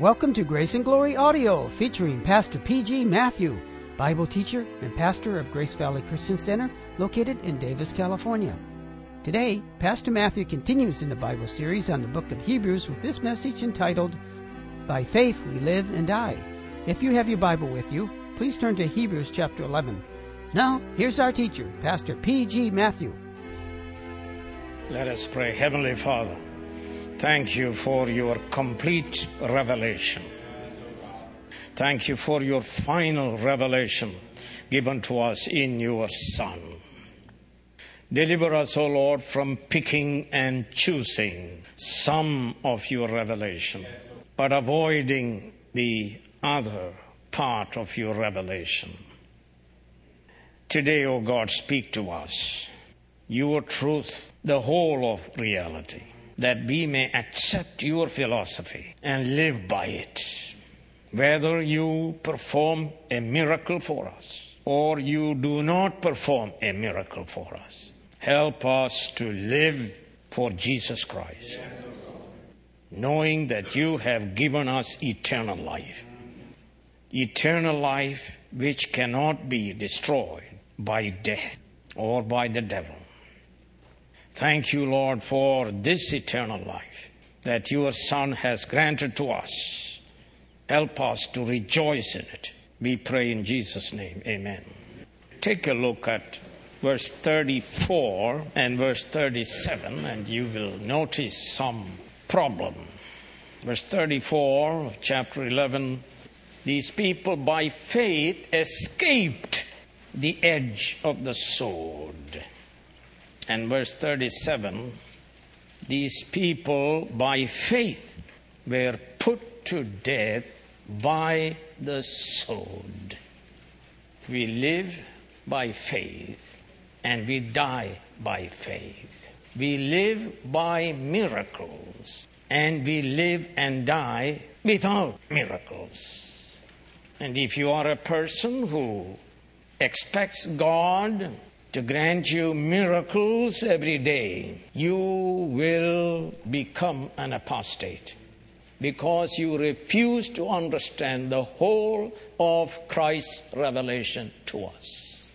Welcome to Grace and Glory Audio featuring Pastor P.G. Matthew, Bible teacher and pastor of Grace Valley Christian Center located in Davis, California. Today, Pastor Matthew continues in the Bible series on the book of Hebrews with this message entitled, By Faith We Live and Die. If you have your Bible with you, please turn to Hebrews chapter 11. Now, here's our teacher, Pastor P.G. Matthew. Let us pray. Heavenly Father, thank you for your complete revelation. Thank you for your final revelation given to us in your Son. Deliver us, O Lord, from picking and choosing some of your revelation, but avoiding the other part of your revelation. Today, O God, speak to us your truth, the whole of reality, that we may accept your philosophy and live by it. Whether you perform a miracle for us or you do not perform a miracle for us, help us to live for Jesus Christ, knowing that you have given us eternal life. Eternal life which cannot be destroyed by death or by the devil. Thank you, Lord, for this eternal life that your Son has granted to us. Help us to rejoice in it. We pray in Jesus' name. Amen. Take a look at verse 34 and verse 37, and you will notice some problem. Verse 34 of chapter 11 these people by faith escaped the edge of the sword. And verse 37 these people by faith were put to death by the sword. We live by faith and we die by faith. We live by miracles and we live and die without miracles. And if you are a person who expects God to grant you miracles every day, you will become an apostate because you refuse to understand the whole of Christ's revelation to us.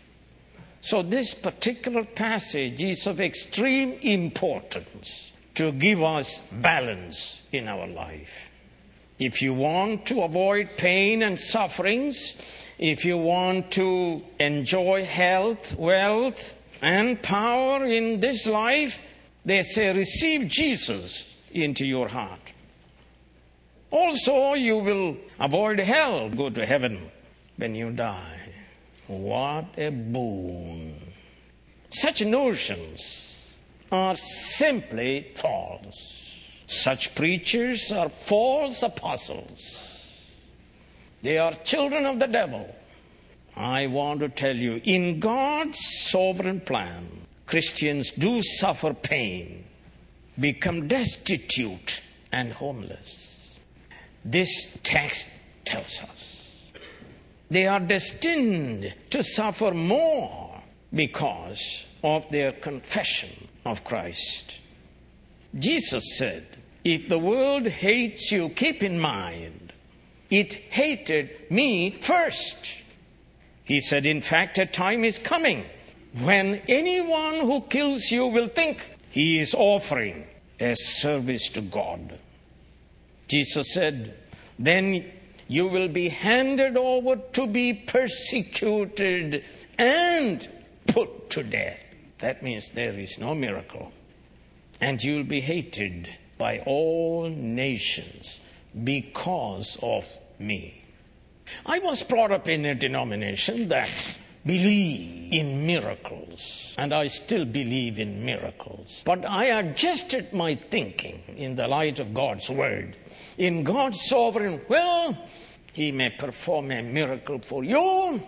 So, this particular passage is of extreme importance to give us balance in our life. If you want to avoid pain and sufferings, if you want to enjoy health, wealth, and power in this life, they say receive Jesus into your heart. Also, you will avoid hell, go to heaven when you die. What a boon. Such notions are simply false. Such preachers are false apostles. They are children of the devil. I want to tell you, in God's sovereign plan, Christians do suffer pain, become destitute and homeless. This text tells us they are destined to suffer more because of their confession of Christ. Jesus said, If the world hates you, keep in mind, it hated me first. He said, In fact, a time is coming when anyone who kills you will think he is offering a service to God. Jesus said, Then you will be handed over to be persecuted and put to death. That means there is no miracle and you'll be hated by all nations because of me. I was brought up in a denomination that believe in miracles, and I still believe in miracles. But I adjusted my thinking in the light of God's word. In God's sovereign will, He may perform a miracle for you,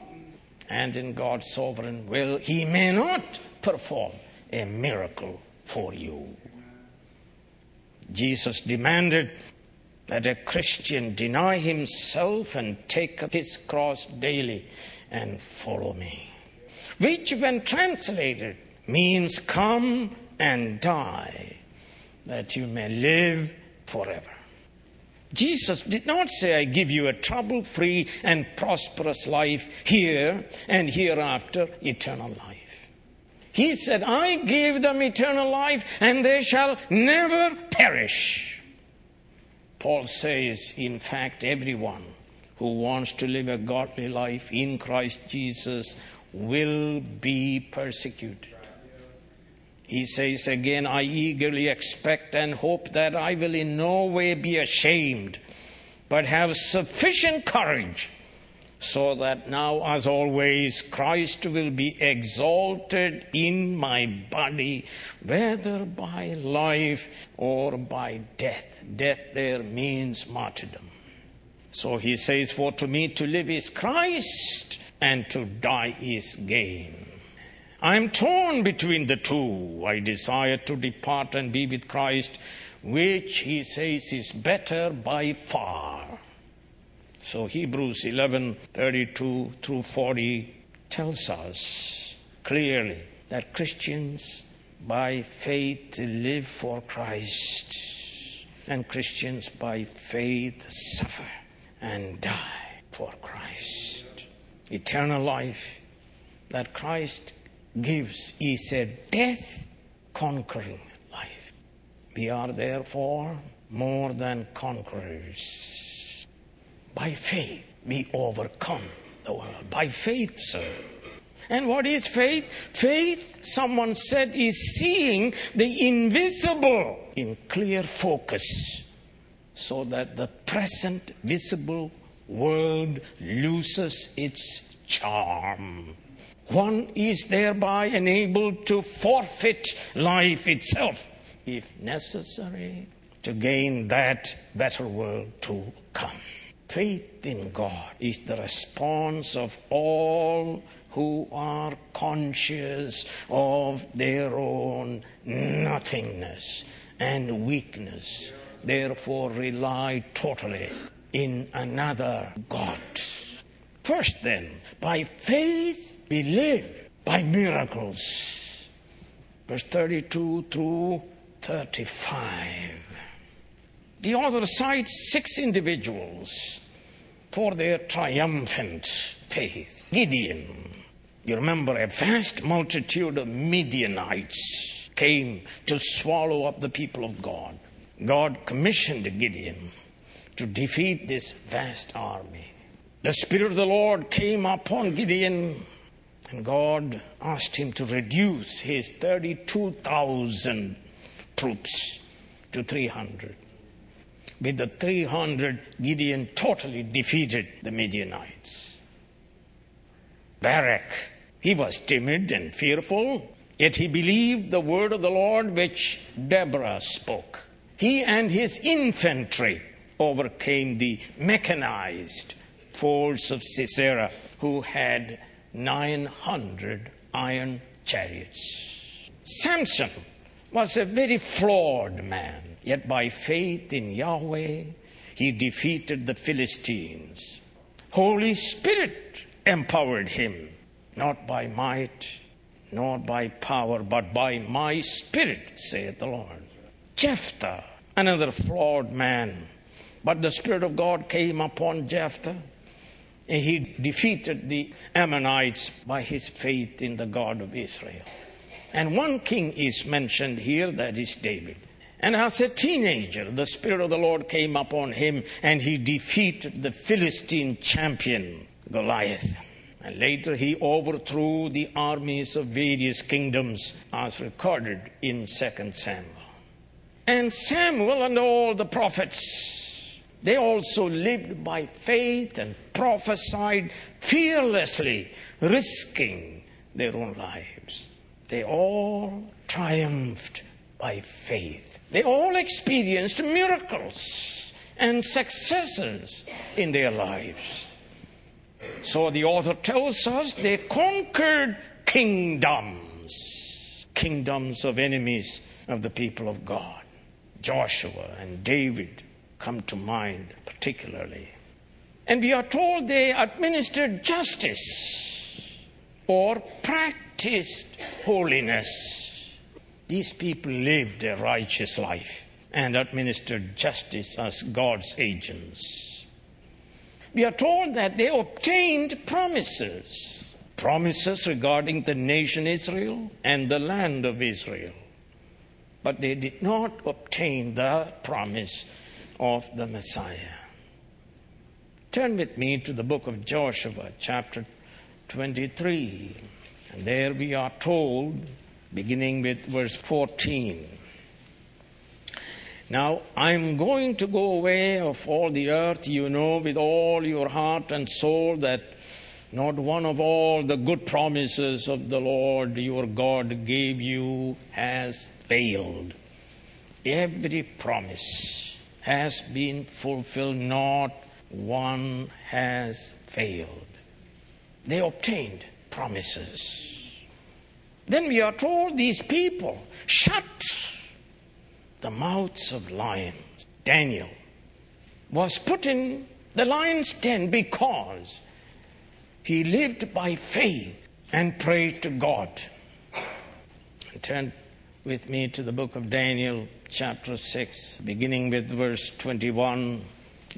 and in God's sovereign will, He may not perform a miracle for you. Jesus demanded that a Christian deny himself and take up his cross daily and follow me. Which, when translated, means come and die, that you may live forever. Jesus did not say, I give you a trouble free and prosperous life here and hereafter eternal life. He said, I give them eternal life and they shall never perish. Paul says, in fact, everyone who wants to live a godly life in Christ Jesus will be persecuted. He says again, I eagerly expect and hope that I will in no way be ashamed, but have sufficient courage, so that now, as always, Christ will be exalted in my body, whether by life or by death. Death there means martyrdom. So he says, For to me to live is Christ, and to die is gain. I am torn between the two. I desire to depart and be with Christ, which he says is better by far. So Hebrews 11:32 through 40 tells us clearly that Christians by faith live for Christ and Christians by faith suffer and die for Christ. Eternal life that Christ gives is a death conquering life. We are therefore more than conquerors. By faith, we overcome the world. By faith, sir. And what is faith? Faith, someone said, is seeing the invisible in clear focus so that the present visible world loses its charm. One is thereby enabled to forfeit life itself, if necessary, to gain that better world to come. Faith in God is the response of all who are conscious of their own nothingness and weakness, therefore rely totally in another God. First, then, by faith we live by miracles. Verse 32 through 35. The author cites six individuals for their triumphant faith. Gideon. You remember a vast multitude of Midianites came to swallow up the people of God. God commissioned Gideon to defeat this vast army. The Spirit of the Lord came upon Gideon and God asked him to reduce his 32,000 troops to 300. With the 300, Gideon totally defeated the Midianites. Barak, he was timid and fearful, yet he believed the word of the Lord which Deborah spoke. He and his infantry overcame the mechanized force of Sisera, who had 900 iron chariots. Samson was a very flawed man, yet by faith in Yahweh, he defeated the Philistines. Holy Spirit empowered him, not by might, nor by power, but by my spirit, saith the Lord. Jephthah, another flawed man, but the Spirit of God came upon Jephthah and he defeated the Ammonites by his faith in the God of Israel. And one king is mentioned here, that is David. And as a teenager, the Spirit of the Lord came upon him and he defeated the Philistine champion, Goliath. And later he overthrew the armies of various kingdoms as recorded in 2 Samuel. And Samuel and all the prophets they also lived by faith and prophesied fearlessly, risking their own lives. They all triumphed by faith. They all experienced miracles and successes in their lives. So the author tells us they conquered kingdoms, kingdoms of enemies of the people of God. Joshua and David come to mind particularly. And we are told they administered justice or practiced holiness. These people lived a righteous life and administered justice as God's agents. We are told that they obtained promises, promises regarding the nation Israel and the land of Israel. But they did not obtain the promise of the Messiah. Turn with me to the book of Joshua, chapter 23. And there we are told, beginning with verse 14. Now, I'm going to go away of all the earth, you know, with all your heart and soul, that not one of all the good promises of the Lord your God gave you has failed. Every promise has been fulfilled, not one has failed. They obtained promises. Then we are told these people shut the mouths of lions. Daniel was put in the lion's den because he lived by faith and prayed to God. Turn with me to the book of Daniel, chapter 6, beginning with verse 21.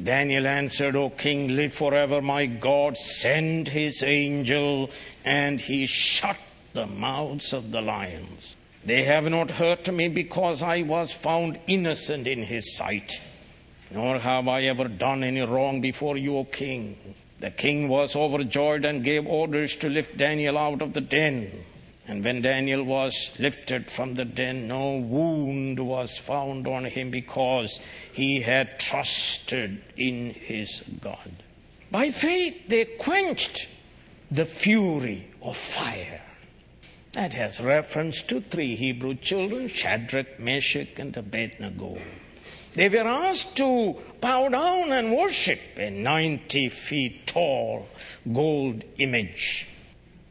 Daniel answered, O king, live forever. My God send his angel, and he shut the mouths of the lions. They have not hurt me because I was found innocent in his sight. Nor have I ever done any wrong before you, O king. The king was overjoyed and gave orders to lift Daniel out of the den. And when Daniel was lifted from the den, no wound was found on him because he had trusted in his God. By faith, they quenched the fury of fire. That has reference to three Hebrew children Shadrach, Meshach, and Abednego. They were asked to bow down and worship a 90 feet tall gold image.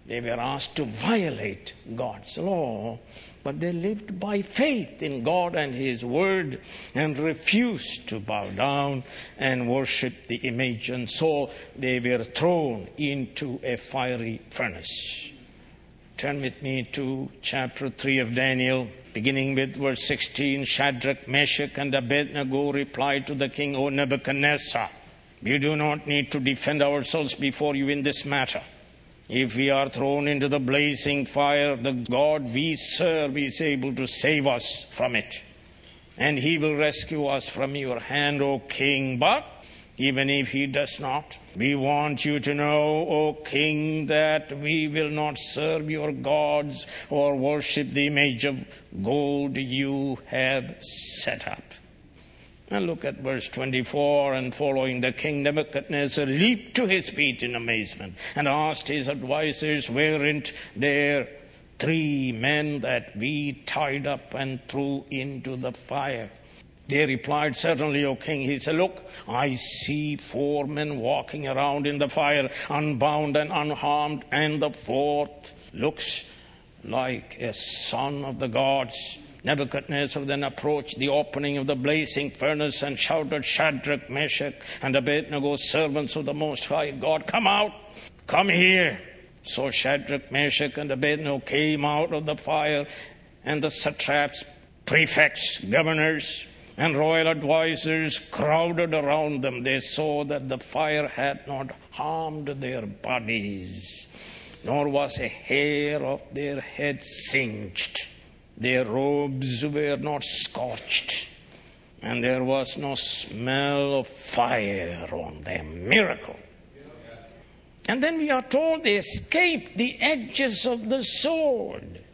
They were asked to violate God's law, but they lived by faith in God and His Word and refused to bow down and worship the image, and so they were thrown into a fiery furnace. Turn with me to chapter 3 of Daniel, beginning with verse 16. Shadrach, Meshach, and Abednego replied to the king, O Nebuchadnezzar, we do not need to defend ourselves before you in this matter. If we are thrown into the blazing fire, the God we serve is able to save us from it. And he will rescue us from your hand, O king. But even if he does not, we want you to know, O king, that we will not serve your gods or worship the image of gold you have set up. And look at verse 24 and following. The king Nebuchadnezzar leaped to his feet in amazement and asked his advisers, Weren't there three men that we tied up and threw into the fire? They replied, Certainly, O king. He said, Look, I see four men walking around in the fire, unbound and unharmed, and the fourth looks like a son of the gods. Nebuchadnezzar then approached the opening of the blazing furnace and shouted, Shadrach, Meshach, and Abednego, servants of the Most High God, come out, come here. So Shadrach, Meshach, and Abednego came out of the fire, and the satraps, prefects, governors, and royal advisers crowded around them. They saw that the fire had not harmed their bodies, nor was a hair of their head singed. Their robes were not scorched, and there was no smell of fire on them. Miracle. And then we are told they escaped the edges of the sword.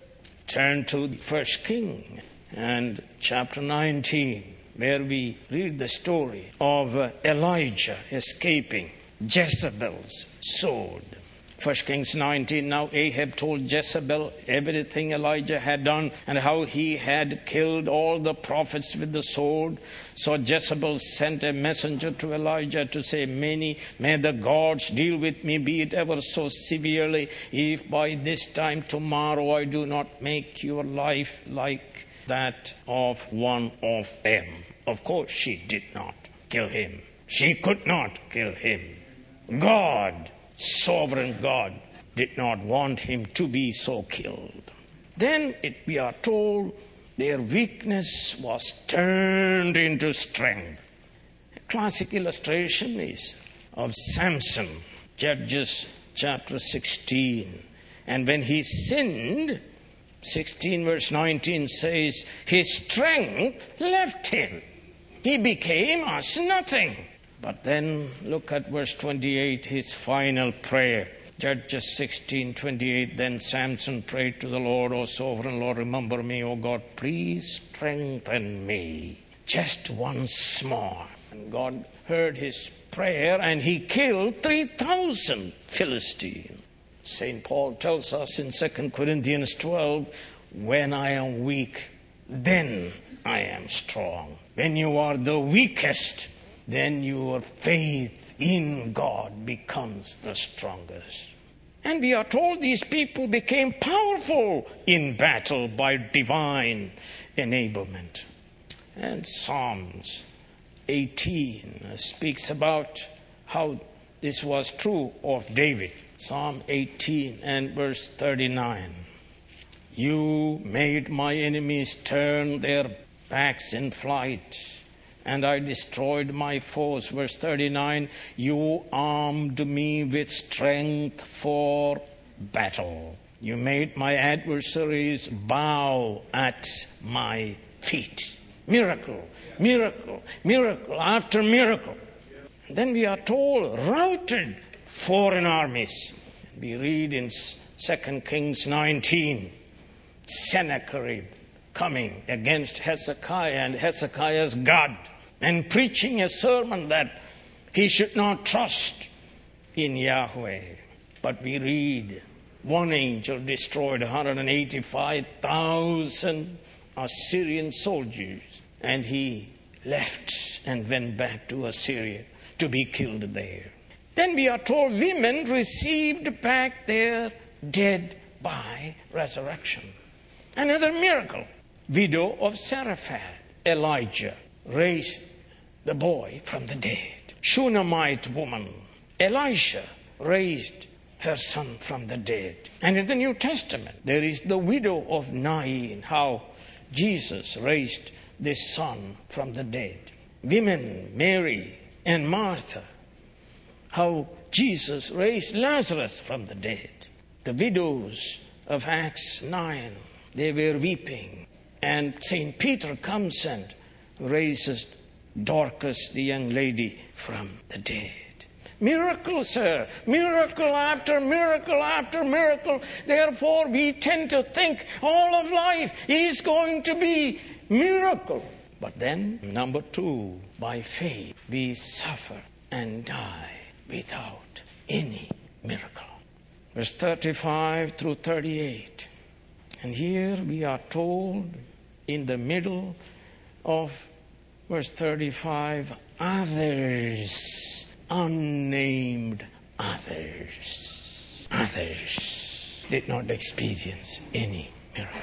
Turn to the first king and chapter 19, where we read the story of uh, Elijah escaping Jezebel's sword. 1 Kings 19. Now Ahab told Jezebel everything Elijah had done and how he had killed all the prophets with the sword. So Jezebel sent a messenger to Elijah to say, Many, may the gods deal with me, be it ever so severely, if by this time tomorrow I do not make your life like that of one of them. Of course, she did not kill him. She could not kill him. God sovereign God did not want him to be so killed. Then it, we are told Their weakness was turned into strength. A classic illustration is of Samson, Judges chapter 16. And when he sinned, 16 verse 19 says, his strength left him. He became as nothing. But then look at verse 28, his final prayer. Judges 16, 28. Then Samson prayed to the Lord, O sovereign Lord, remember me, O God, please strengthen me just once more. And God heard his prayer and he killed 3,000 Philistines. St. Paul tells us in 2 Corinthians 12, when I am weak, then I am strong. When you are the weakest, then your faith in God becomes the strongest. And we are told these people became powerful in battle by divine enablement. And Psalms 18 speaks about how this was true of David. Psalm 18 and verse 39. You made my enemies turn their backs in flight, and I destroyed my foes. Verse 39 You armed me with strength for battle. You made my adversaries bow at my feet. Miracle, miracle, miracle after miracle. Then we are told, routed foreign armies. We read in 2 Kings 19, Sennacherib coming against Hezekiah and Hezekiah's God and preaching a sermon that he should not trust in Yahweh. But we read one angel destroyed 185,000 Assyrian soldiers and he left and went back to Assyria to be killed there. Then we are told women received back their dead by resurrection. Another miracle. Widow of Zarephath, Elijah raised the boy from the dead. Shunammite woman, Elisha raised her son from the dead. And in the New Testament, there is the widow of Nain, how Jesus raised this son from the dead. Women, Mary and Martha, how Jesus raised Lazarus from the dead. The widows of Acts 9, they were weeping. And St. Peter comes and raises Dorcas, the young lady, from the dead. Miracle, sir. Miracle after miracle after miracle. Therefore, we tend to think all of life is going to be miracle. But then, number two, by faith, we suffer and die without any miracle. Verse 35 through 38. And here we are told in the middle of verse 35 others, unnamed others, others did not experience any miracle.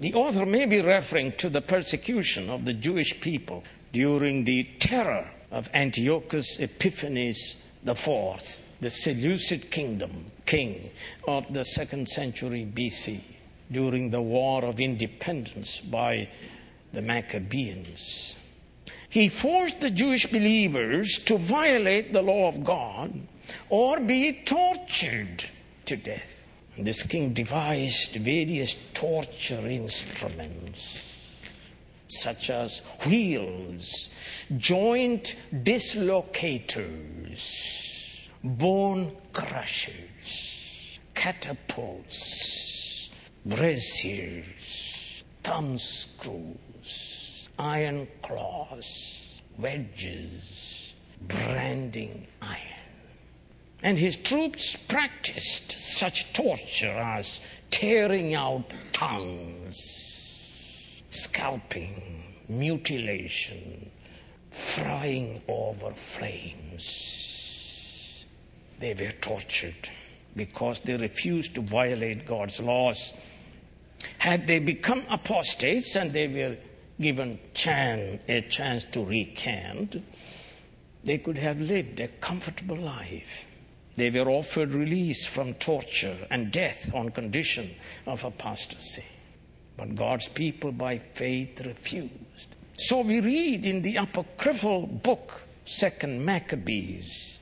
The author may be referring to the persecution of the Jewish people during the terror of Antiochus Epiphanes IV, the Seleucid kingdom, king of the second century BC during the War of Independence by the Maccabees. He forced the Jewish believers to violate the law of God or be tortured to death. This king devised various torture instruments, such as wheels, joint dislocators, bone crushers, catapults, braziers, thumb screws, iron claws, wedges, branding iron. And his troops practiced such torture as tearing out tongues, scalping, mutilation, frying over flames. They were tortured because they refused to violate God's laws. Had they become apostates and they were given a chance to recant, they could have lived a comfortable life. They were offered release from torture and death on condition of apostasy. But God's people by faith refused. So we read in the apocryphal book, Second Maccabees,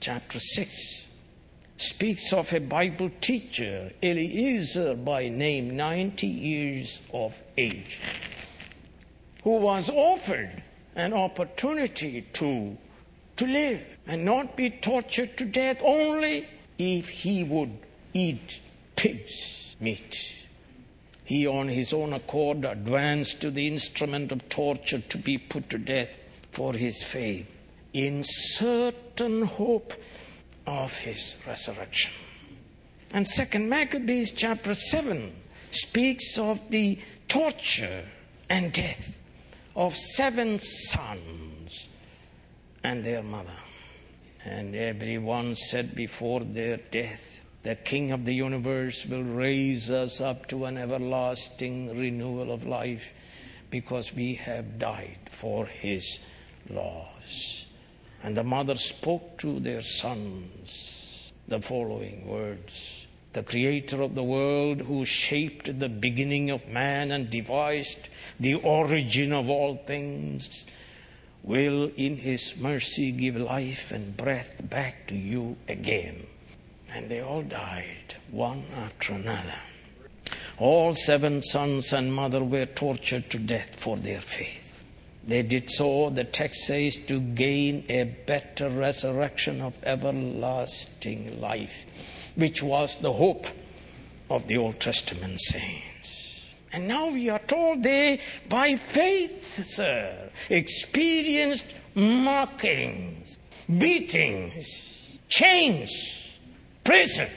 chapter 6, speaks of a Bible teacher, Eliezer by name, 90 years of age, who was offered an opportunity to, to live and not be tortured to death only if he would eat pig's meat. He, on his own accord, advanced to the instrument of torture to be put to death for his faith, in certain hope of his resurrection. And second Maccabees chapter 7 speaks of the torture and death of seven sons and their mother. And everyone said before their death, the King of the universe will raise us up to an everlasting renewal of life because we have died for his laws. And the mother spoke to their sons the following words The creator of the world, who shaped the beginning of man and devised the origin of all things, will in his mercy give life and breath back to you again. And they all died, one after another. All seven sons and mother were tortured to death for their faith. They did so, the text says, to gain a better resurrection of everlasting life, which was the hope of the Old Testament saints. And now we are told they, by faith, sir, experienced mockings, beatings, chains, prison.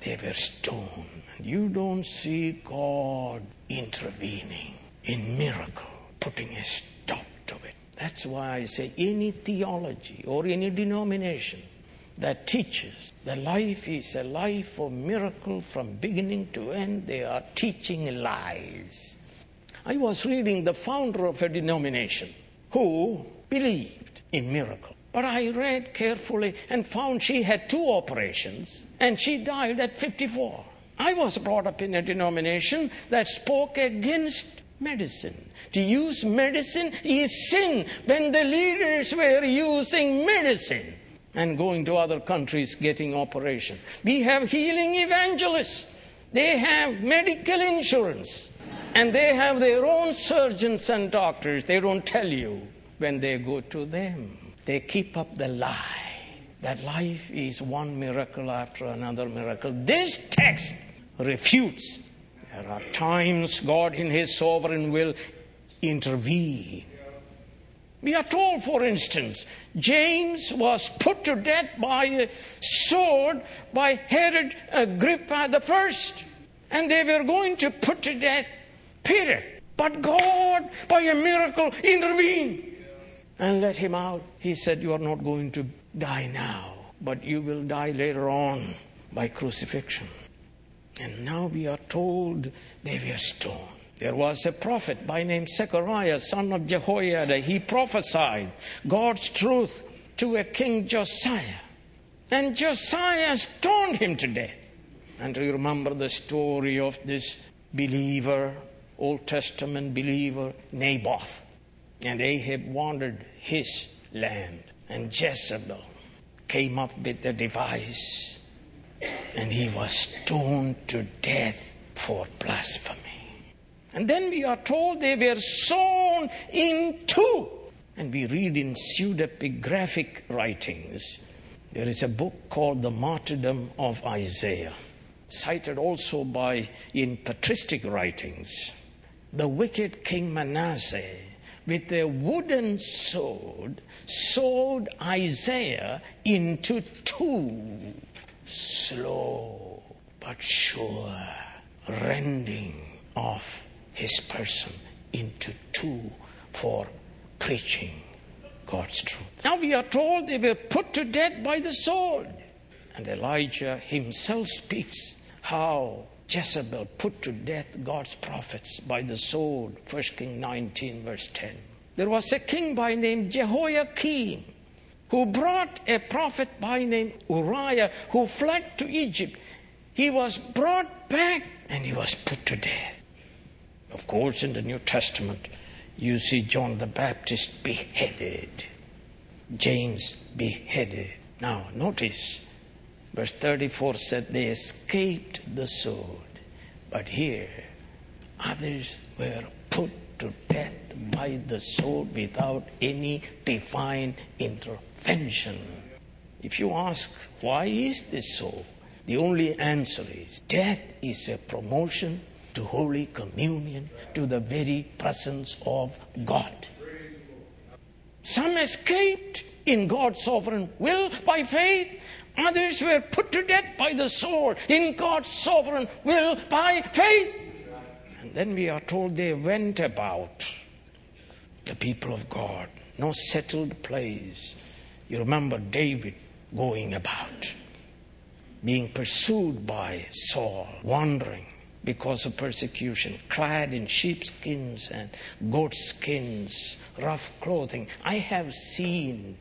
They were stoned. And you don't see God intervening in miracle, putting a stop to it. That's why I say any theology or any denomination that teaches that life is a life of miracle from beginning to end, they are teaching lies. I was reading the founder of a denomination who believed in miracle. But I read carefully and found she had two operations and she died at 54. I was brought up in a denomination that spoke against medicine. To use medicine is sin when the leaders were using medicine and going to other countries getting operation. We have healing evangelists. They have medical insurance and they have their own surgeons and doctors. They don't tell you when they go to them. They keep up the lie that life is one miracle after another miracle. This text refutes. There are times God, in His sovereign will, intervene. We are told, for instance, James was put to death by a sword by Herod Agrippa the first, and they were going to put to death Peter. But God, by a miracle, intervened and let him out. He said, You are not going to die now, but you will die later on by crucifixion. And now we are told they were stoned. There was a prophet by name Zechariah, son of Jehoiada. He prophesied God's truth to a king Josiah. And Josiah stoned him to death. And do you remember the story of this believer, Old Testament believer, Naboth. And Ahab wandered his land. And Jezebel came up with the device. And he was stoned to death for blasphemy. And then we are told they were sawn in two. And we read in pseudepigraphic writings. There is a book called The Martyrdom of Isaiah, cited also by in patristic writings. The wicked King Manasseh, with a wooden sword, sawed Isaiah into two. Slow but sure rending of his person into two for preaching God's truth. Now we are told they were put to death by the sword. And Elijah himself speaks how Jezebel put to death God's prophets by the sword. 1 King 19, verse 10. There was a king by name Jehoiakim who brought a prophet by name Uriah who fled to Egypt. He was brought back and he was put to death. Of course, in the New Testament, you see John the Baptist beheaded, James beheaded. Now, notice, verse 34 said they escaped the sword. But here, others were put to death by the sword without any divine intervention. If you ask, why is this so? The only answer is death is a promotion to Holy Communion, to the very presence of God. Some escaped in God's sovereign will by faith. Others were put to death by the sword in God's sovereign will by faith. And then we are told they went about, the people of God, no settled place. You remember David going about, being pursued by Saul, wandering because of persecution, clad in sheepskins and goat skins, rough clothing. I have seen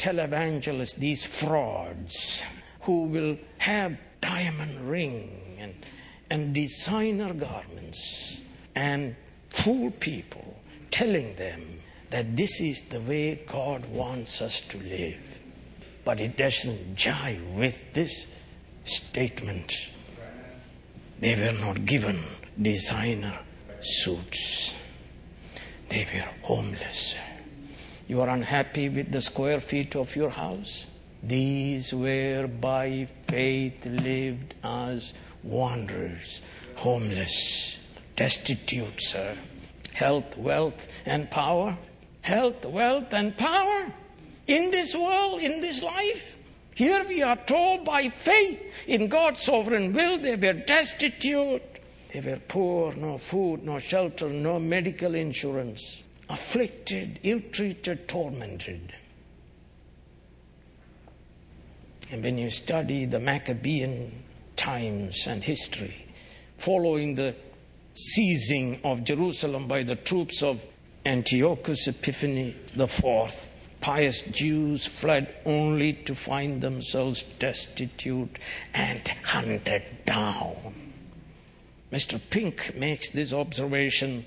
televangelists, these frauds, who will have diamond ring and, and designer garments and fool people, telling them that this is the way God wants us to live. But it doesn't jive with this statement they were not given designer suits. They were homeless. You are unhappy with the square feet of your house? These were by faith lived as wanderers, homeless, destitute, sir. Health, wealth, and power. Health, wealth, and power in this world, in this life. Here we are told by faith in God's sovereign will they were destitute, they were poor, no food, no shelter, no medical insurance, afflicted, ill treated, tormented. And when you study the Maccabean times and history, following the seizing of Jerusalem by the troops of Antiochus Epiphanes IV, pious Jews fled only to find themselves destitute and hunted down. Mr. Pink makes this observation,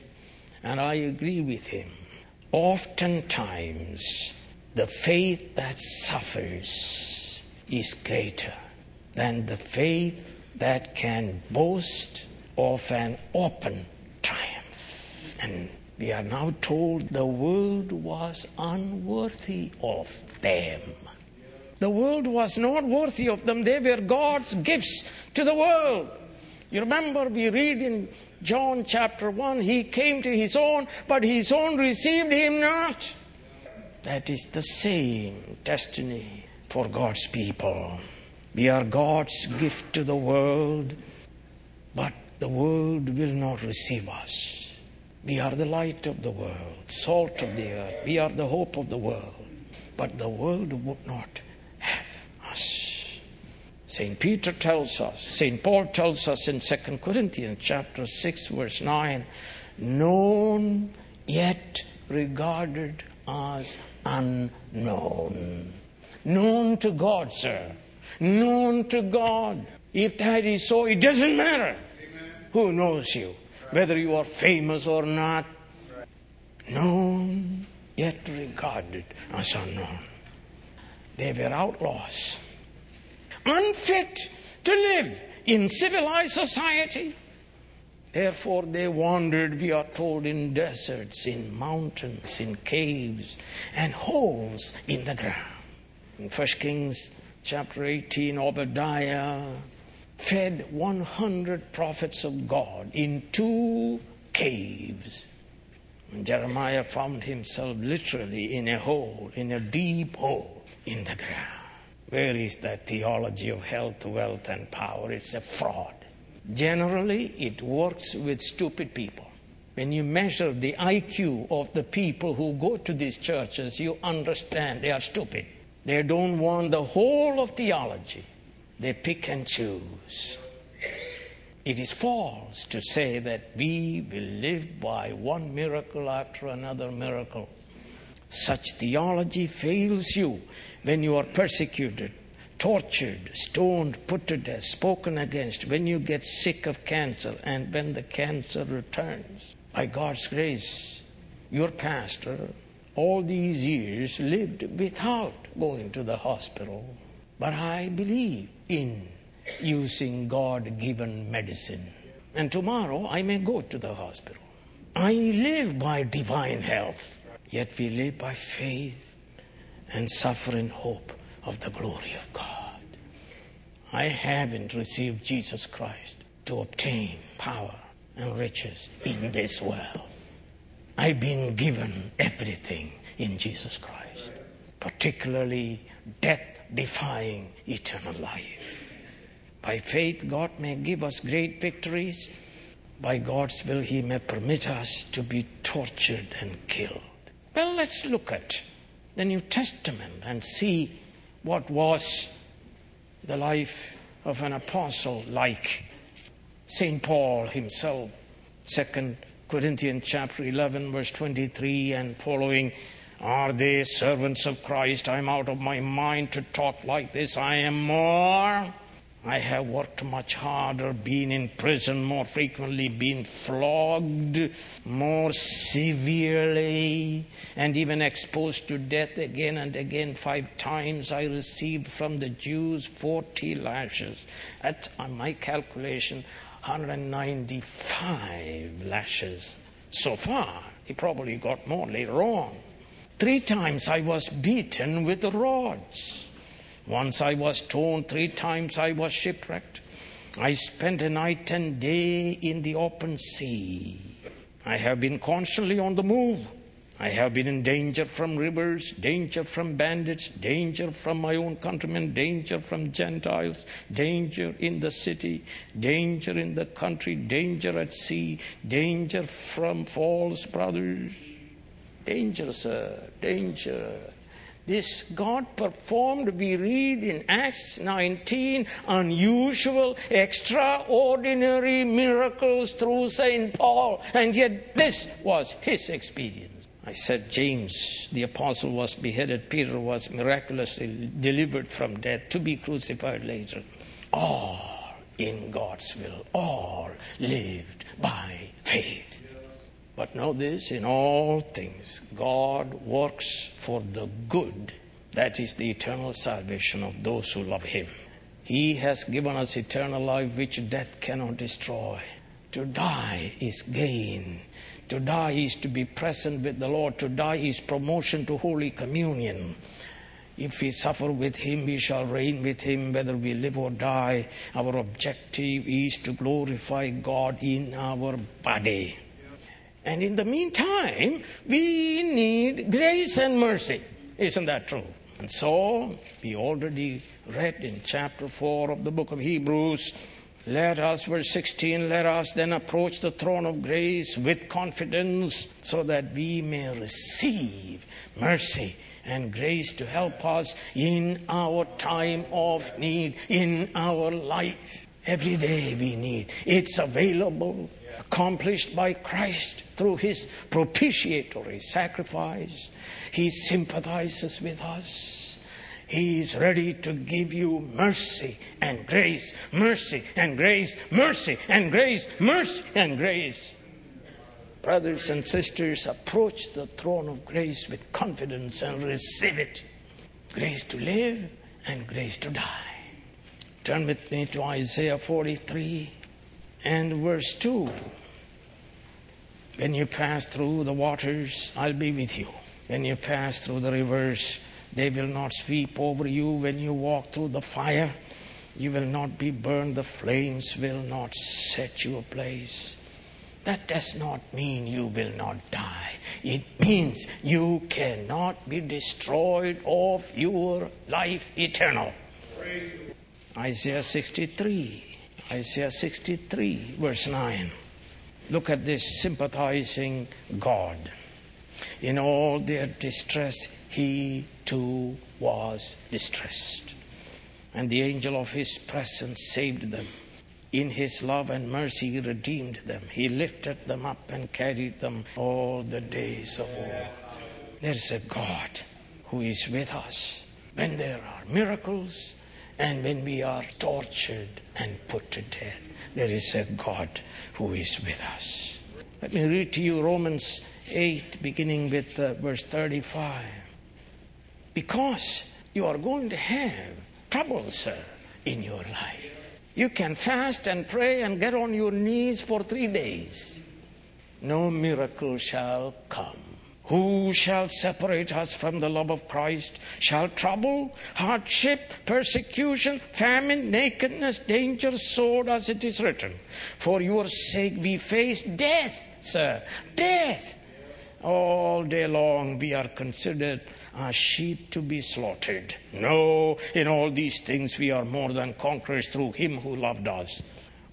and I agree with him. Oftentimes, the faith that suffers is greater than the faith that can boast of an open triumph. And we are now told the world was unworthy of them. The world was not worthy of them. They were God's gifts to the world. You remember we read in John chapter 1 He came to His own, but His own received Him not. That is the same destiny for God's people. We are God's gift to the world, but the world will not receive us. We are the light of the world, salt of the earth. We are the hope of the world. But the world would not. St. Peter tells us, St. Paul tells us in 2 Corinthians chapter 6 verse 9, known yet regarded as unknown. Known to God, sir. Known to God. If that is so, it doesn't matter Amen. who knows you whether you are famous or not. Known, yet regarded as unknown. They were outlaws, unfit to live in civilized society. Therefore, they wandered, we are told, in deserts, in mountains, in caves, and holes in the ground. In 1 Kings chapter 18, Obadiah fed 100 prophets of God in two caves. And Jeremiah found himself literally in a hole, in a deep hole in the ground. Where is that theology of health, wealth, and power? It's a fraud. Generally, it works with stupid people. When you measure the IQ of the people who go to these churches, you understand they are stupid. They don't want the whole of theology. They pick and choose. It is false to say that we will live by one miracle after another miracle. Such theology fails you when you are persecuted, tortured, stoned, put to death, spoken against, when you get sick of cancer, and when the cancer returns. By God's grace, your pastor all these years lived without going to the hospital. But I believe in using God given medicine. And tomorrow I may go to the hospital. I live by divine health, yet we live by faith and suffer in hope of the glory of God. I haven't received Jesus Christ to obtain power and riches in this world. I've been given everything in Jesus Christ, particularly death defying eternal life. By faith, God may give us great victories. By God's will, He may permit us to be tortured and killed. Well, let's look at the New Testament and see what was the life of an apostle like St. Paul himself. Second Corinthians chapter 11, verse 23 and following. Are they servants of Christ? I'm out of my mind to talk like this. I am more I have worked much harder, been in prison more frequently, been flogged more severely, and even exposed to death again and again. Five times I received from the Jews 40 lashes. At on my calculation, 195 lashes so far. He probably got more later on. Three times I was beaten with rods. Once I was torn, three times I was shipwrecked. I spent a night and day in the open sea. I have been constantly on the move. I have been in danger from rivers, danger from bandits, danger from my own countrymen, danger from Gentiles, danger in the city, danger in the country, danger at sea, danger from false brothers. Danger, sir, danger. This God performed, we read in Acts 19, unusual, extraordinary miracles through St. Paul. And yet this was his experience. I said James, the apostle, was beheaded. Peter was miraculously delivered from death to be crucified later. All in God's will, all lived by faith. But know this in all things, God works for the good. That is the eternal salvation of those who love Him. He has given us eternal life which death cannot destroy. To die is gain. To die is to be present with the Lord. To die is promotion to Holy Communion. If we suffer with Him, we shall reign with Him whether we live or die. Our objective is to glorify God in our body. And in the meantime, we need grace and mercy. Isn't that true? And so, we already read in chapter 4 of the book of Hebrews, let us, verse 16, let us then approach the throne of grace with confidence so that we may receive mercy and grace to help us in our time of need, in our life. Every day we need. It's available accomplished by Christ through his propitiatory sacrifice. He sympathizes with us. He is ready to give you mercy and grace, mercy and grace, mercy and grace, mercy and grace. Brothers and sisters, approach the throne of grace with confidence and receive it. Grace to live and grace to die. Turn with me to Isaiah 43 and verse 2. When you pass through the waters, I'll be with you. When you pass through the rivers, they will not sweep over you. When you walk through the fire, you will not be burned. The flames will not set you ablaze. That does not mean you will not die. It means you cannot be destroyed of your life eternal. Isaiah 63. Isaiah 63, verse 9. Look at this sympathizing God. In all their distress, he too was distressed. And the angel of his presence saved them. In his love and mercy, he redeemed them. He lifted them up and carried them all the days of war. There's a God who is with us when there are miracles and when we are tortured and put to death, there is a God who is with us. Let me read to you Romans 8, beginning with uh, verse 35. Because you are going to have trouble, sir, in your life. You can fast and pray and get on your knees for three days. No miracle shall come. Who shall separate us from the love of Christ? Shall trouble, hardship, persecution, famine, nakedness, danger, sword, as it is written? For your sake we face death, sir, death. All day long we are considered as sheep to be slaughtered. No, in all these things we are more than conquerors through him who loved us.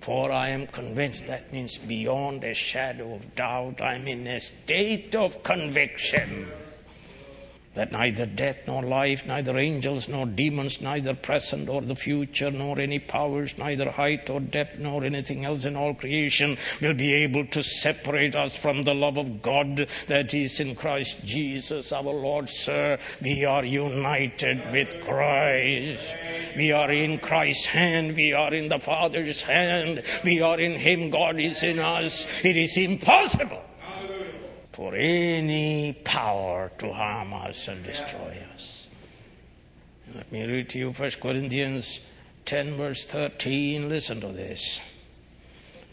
For I am convinced that means beyond a shadow of doubt, I'm in a state of conviction that neither death nor life, neither angels nor demons, neither present or the future, nor any powers, neither height or depth, nor anything else in all creation will be able to separate us from the love of God that is in Christ Jesus our Lord, sir. We are united with Christ. We are in Christ's hand. We are in the Father's hand. We are in Him. God is in us. It is impossible for any power to harm us and destroy us. Let me read to you 1 Corinthians 10, verse 13. Listen to this.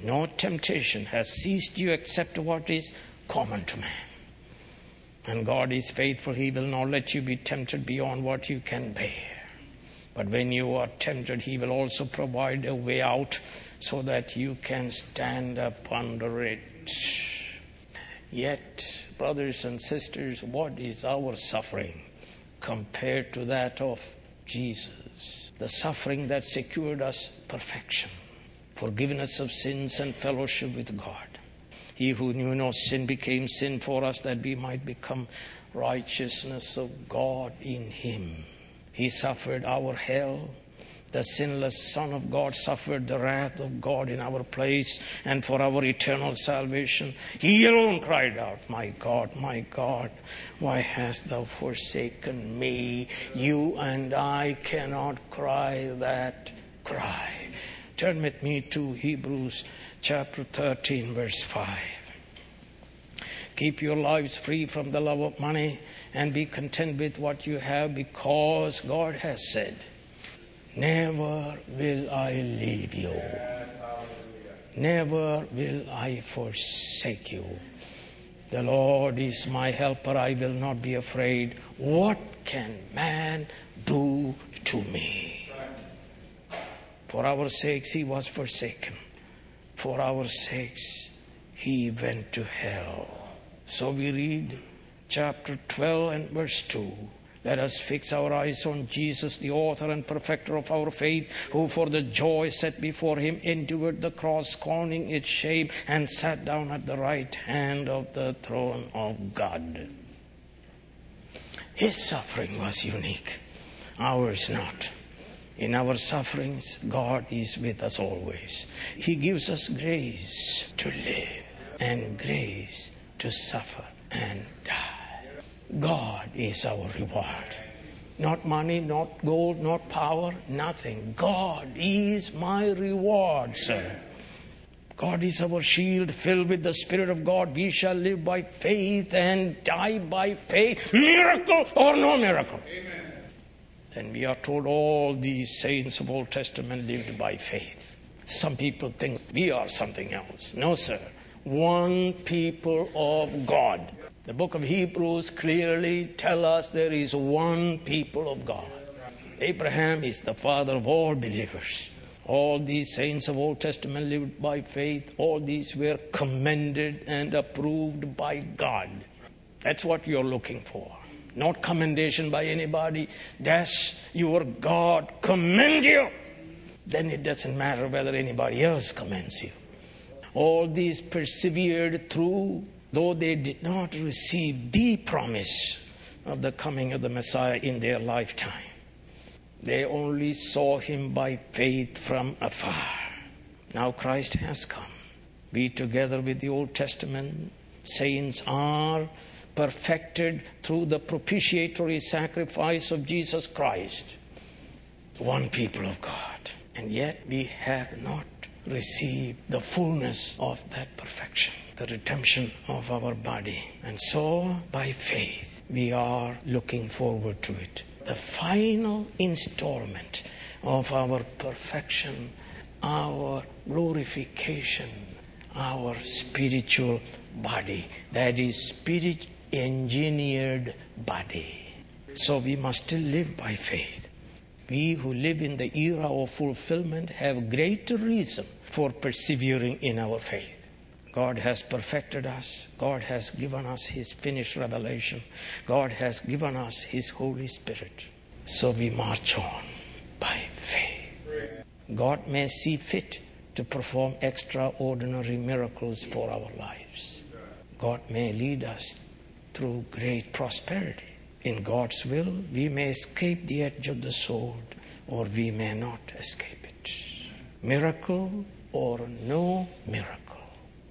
No temptation has seized you except what is common to man. And God is faithful. He will not let you be tempted beyond what you can bear. But when you are tempted, He will also provide a way out so that you can stand up under it. Yet, brothers and sisters, what is our suffering compared to that of Jesus? The suffering that secured us perfection, forgiveness of sins, and fellowship with God. He who knew no sin became sin for us that we might become righteousness of God in him. He suffered our hell the sinless Son of God suffered the wrath of God in our place and for our eternal salvation. He alone cried out, My God, my God, why hast thou forsaken me? You and I cannot cry that cry. Turn with me to Hebrews chapter 13, verse 5. Keep your lives free from the love of money and be content with what you have because God has said, Never will I leave you. Never will I forsake you. The Lord is my helper. I will not be afraid. What can man do to me? For our sakes he was forsaken. For our sakes he went to hell. So we read chapter 12 and verse 2. Let us fix our eyes on Jesus, the author and perfecter of our faith, who for the joy set before him endured the cross, scorning its shame, and sat down at the right hand of the throne of God. His suffering was unique, ours not. In our sufferings, God is with us always. He gives us grace to live and grace to suffer and die. God is our reward. Not money, not gold, not power, nothing. God is my reward, sir. God is our shield, filled with the Spirit of God. We shall live by faith and die by faith, miracle or no miracle. Amen. And we are told all these saints of Old Testament lived by faith. Some people think we are something else. No, sir. One people of God. The book of Hebrews clearly tell us there is one people of God. Abraham is the father of all believers. All these saints of Old Testament lived by faith. All these were commended and approved by God. That's what you're looking for. Not commendation by anybody. Does your God commend you? Then it doesn't matter whether anybody else commends you. All these persevered through though they did not receive the promise of the coming of the Messiah in their lifetime. They only saw him by faith from afar. Now Christ has come. We, together with the Old Testament saints, are perfected through the propitiatory sacrifice of Jesus Christ, one people of God. And yet we have not received the fullness of that perfection, the redemption of our body. And so, by faith, we are looking forward to it. The final installment of our perfection, our glorification, our spiritual body. That is spirit engineered body. So we must still live by faith. We who live in the era of fulfillment have greater reason for persevering in our faith. God has perfected us. God has given us His finished revelation. God has given us His Holy Spirit. So we march on by faith. God may see fit to perform extraordinary miracles for our lives. God may lead us through great prosperity. In God's will, we may escape the edge of the sword or we may not escape it. Miracle or no miracle,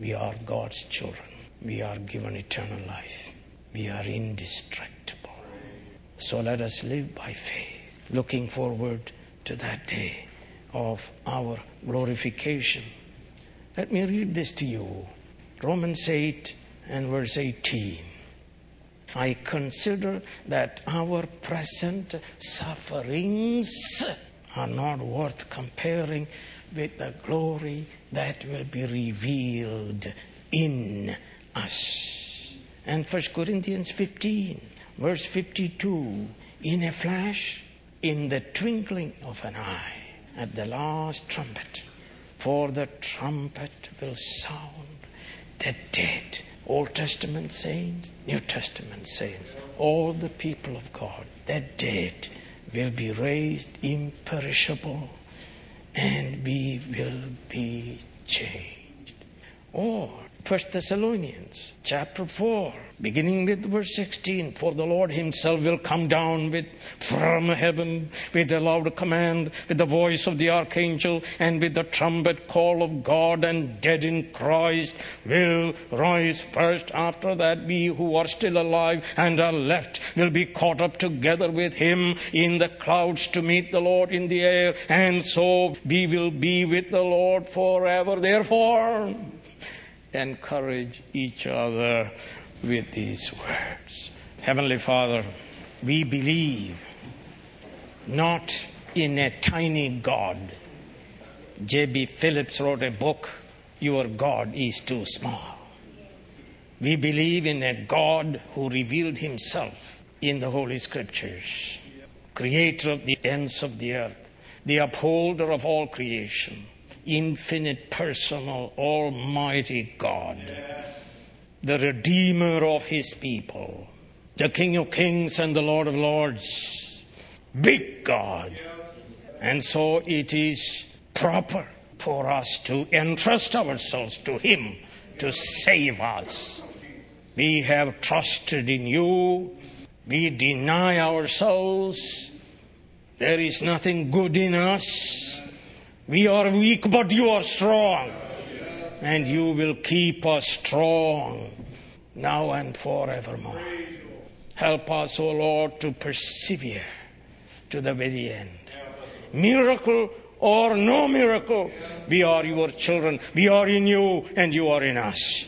we are God's children. We are given eternal life. We are indestructible. So let us live by faith, looking forward to that day of our glorification. Let me read this to you Romans 8 and verse 18. I consider that our present sufferings are not worth comparing with the glory that will be revealed in us. And 1 Corinthians 15, verse 52 in a flash, in the twinkling of an eye, at the last trumpet, for the trumpet will sound, the dead Old Testament saints, New Testament saints, all the people of God, the dead will be raised imperishable and we will be changed. Or 1 Thessalonians chapter 4, beginning with verse 16. For the Lord himself will come down with from heaven with a loud command, with the voice of the archangel, and with the trumpet call of God, and dead in Christ will rise first. After that, we who are still alive and are left will be caught up together with him in the clouds to meet the Lord in the air, and so we will be with the Lord forever. Therefore, encourage each other with these words. Heavenly Father, we believe not in a tiny God. J.B. Phillips wrote a book, Your God is Too Small. We believe in a God who revealed himself in the Holy Scriptures, creator of the ends of the earth, the upholder of all creation infinite, personal, almighty God, the Redeemer of His people, the King of kings and the Lord of lords, big God. And so it is proper for us to entrust ourselves to Him to save us. We have trusted in you. We deny ourselves. There is nothing good in us. We are weak, but you are strong. And you will keep us strong now and forevermore. Help us, O Lord, to persevere to the very end. Miracle or no miracle, we are your children. We are in you and you are in us.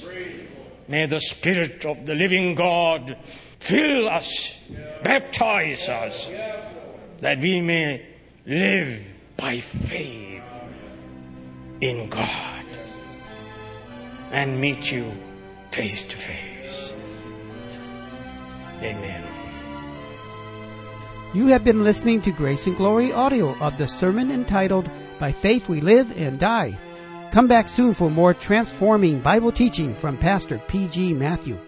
May the Spirit of the living God fill us, baptize us, that we may live by faith in God and meet you face to face. Amen. You have been listening to Grace and Glory audio of the sermon entitled By Faith We Live and Die. Come back soon for more transforming Bible teaching from Pastor P.G. Matthew.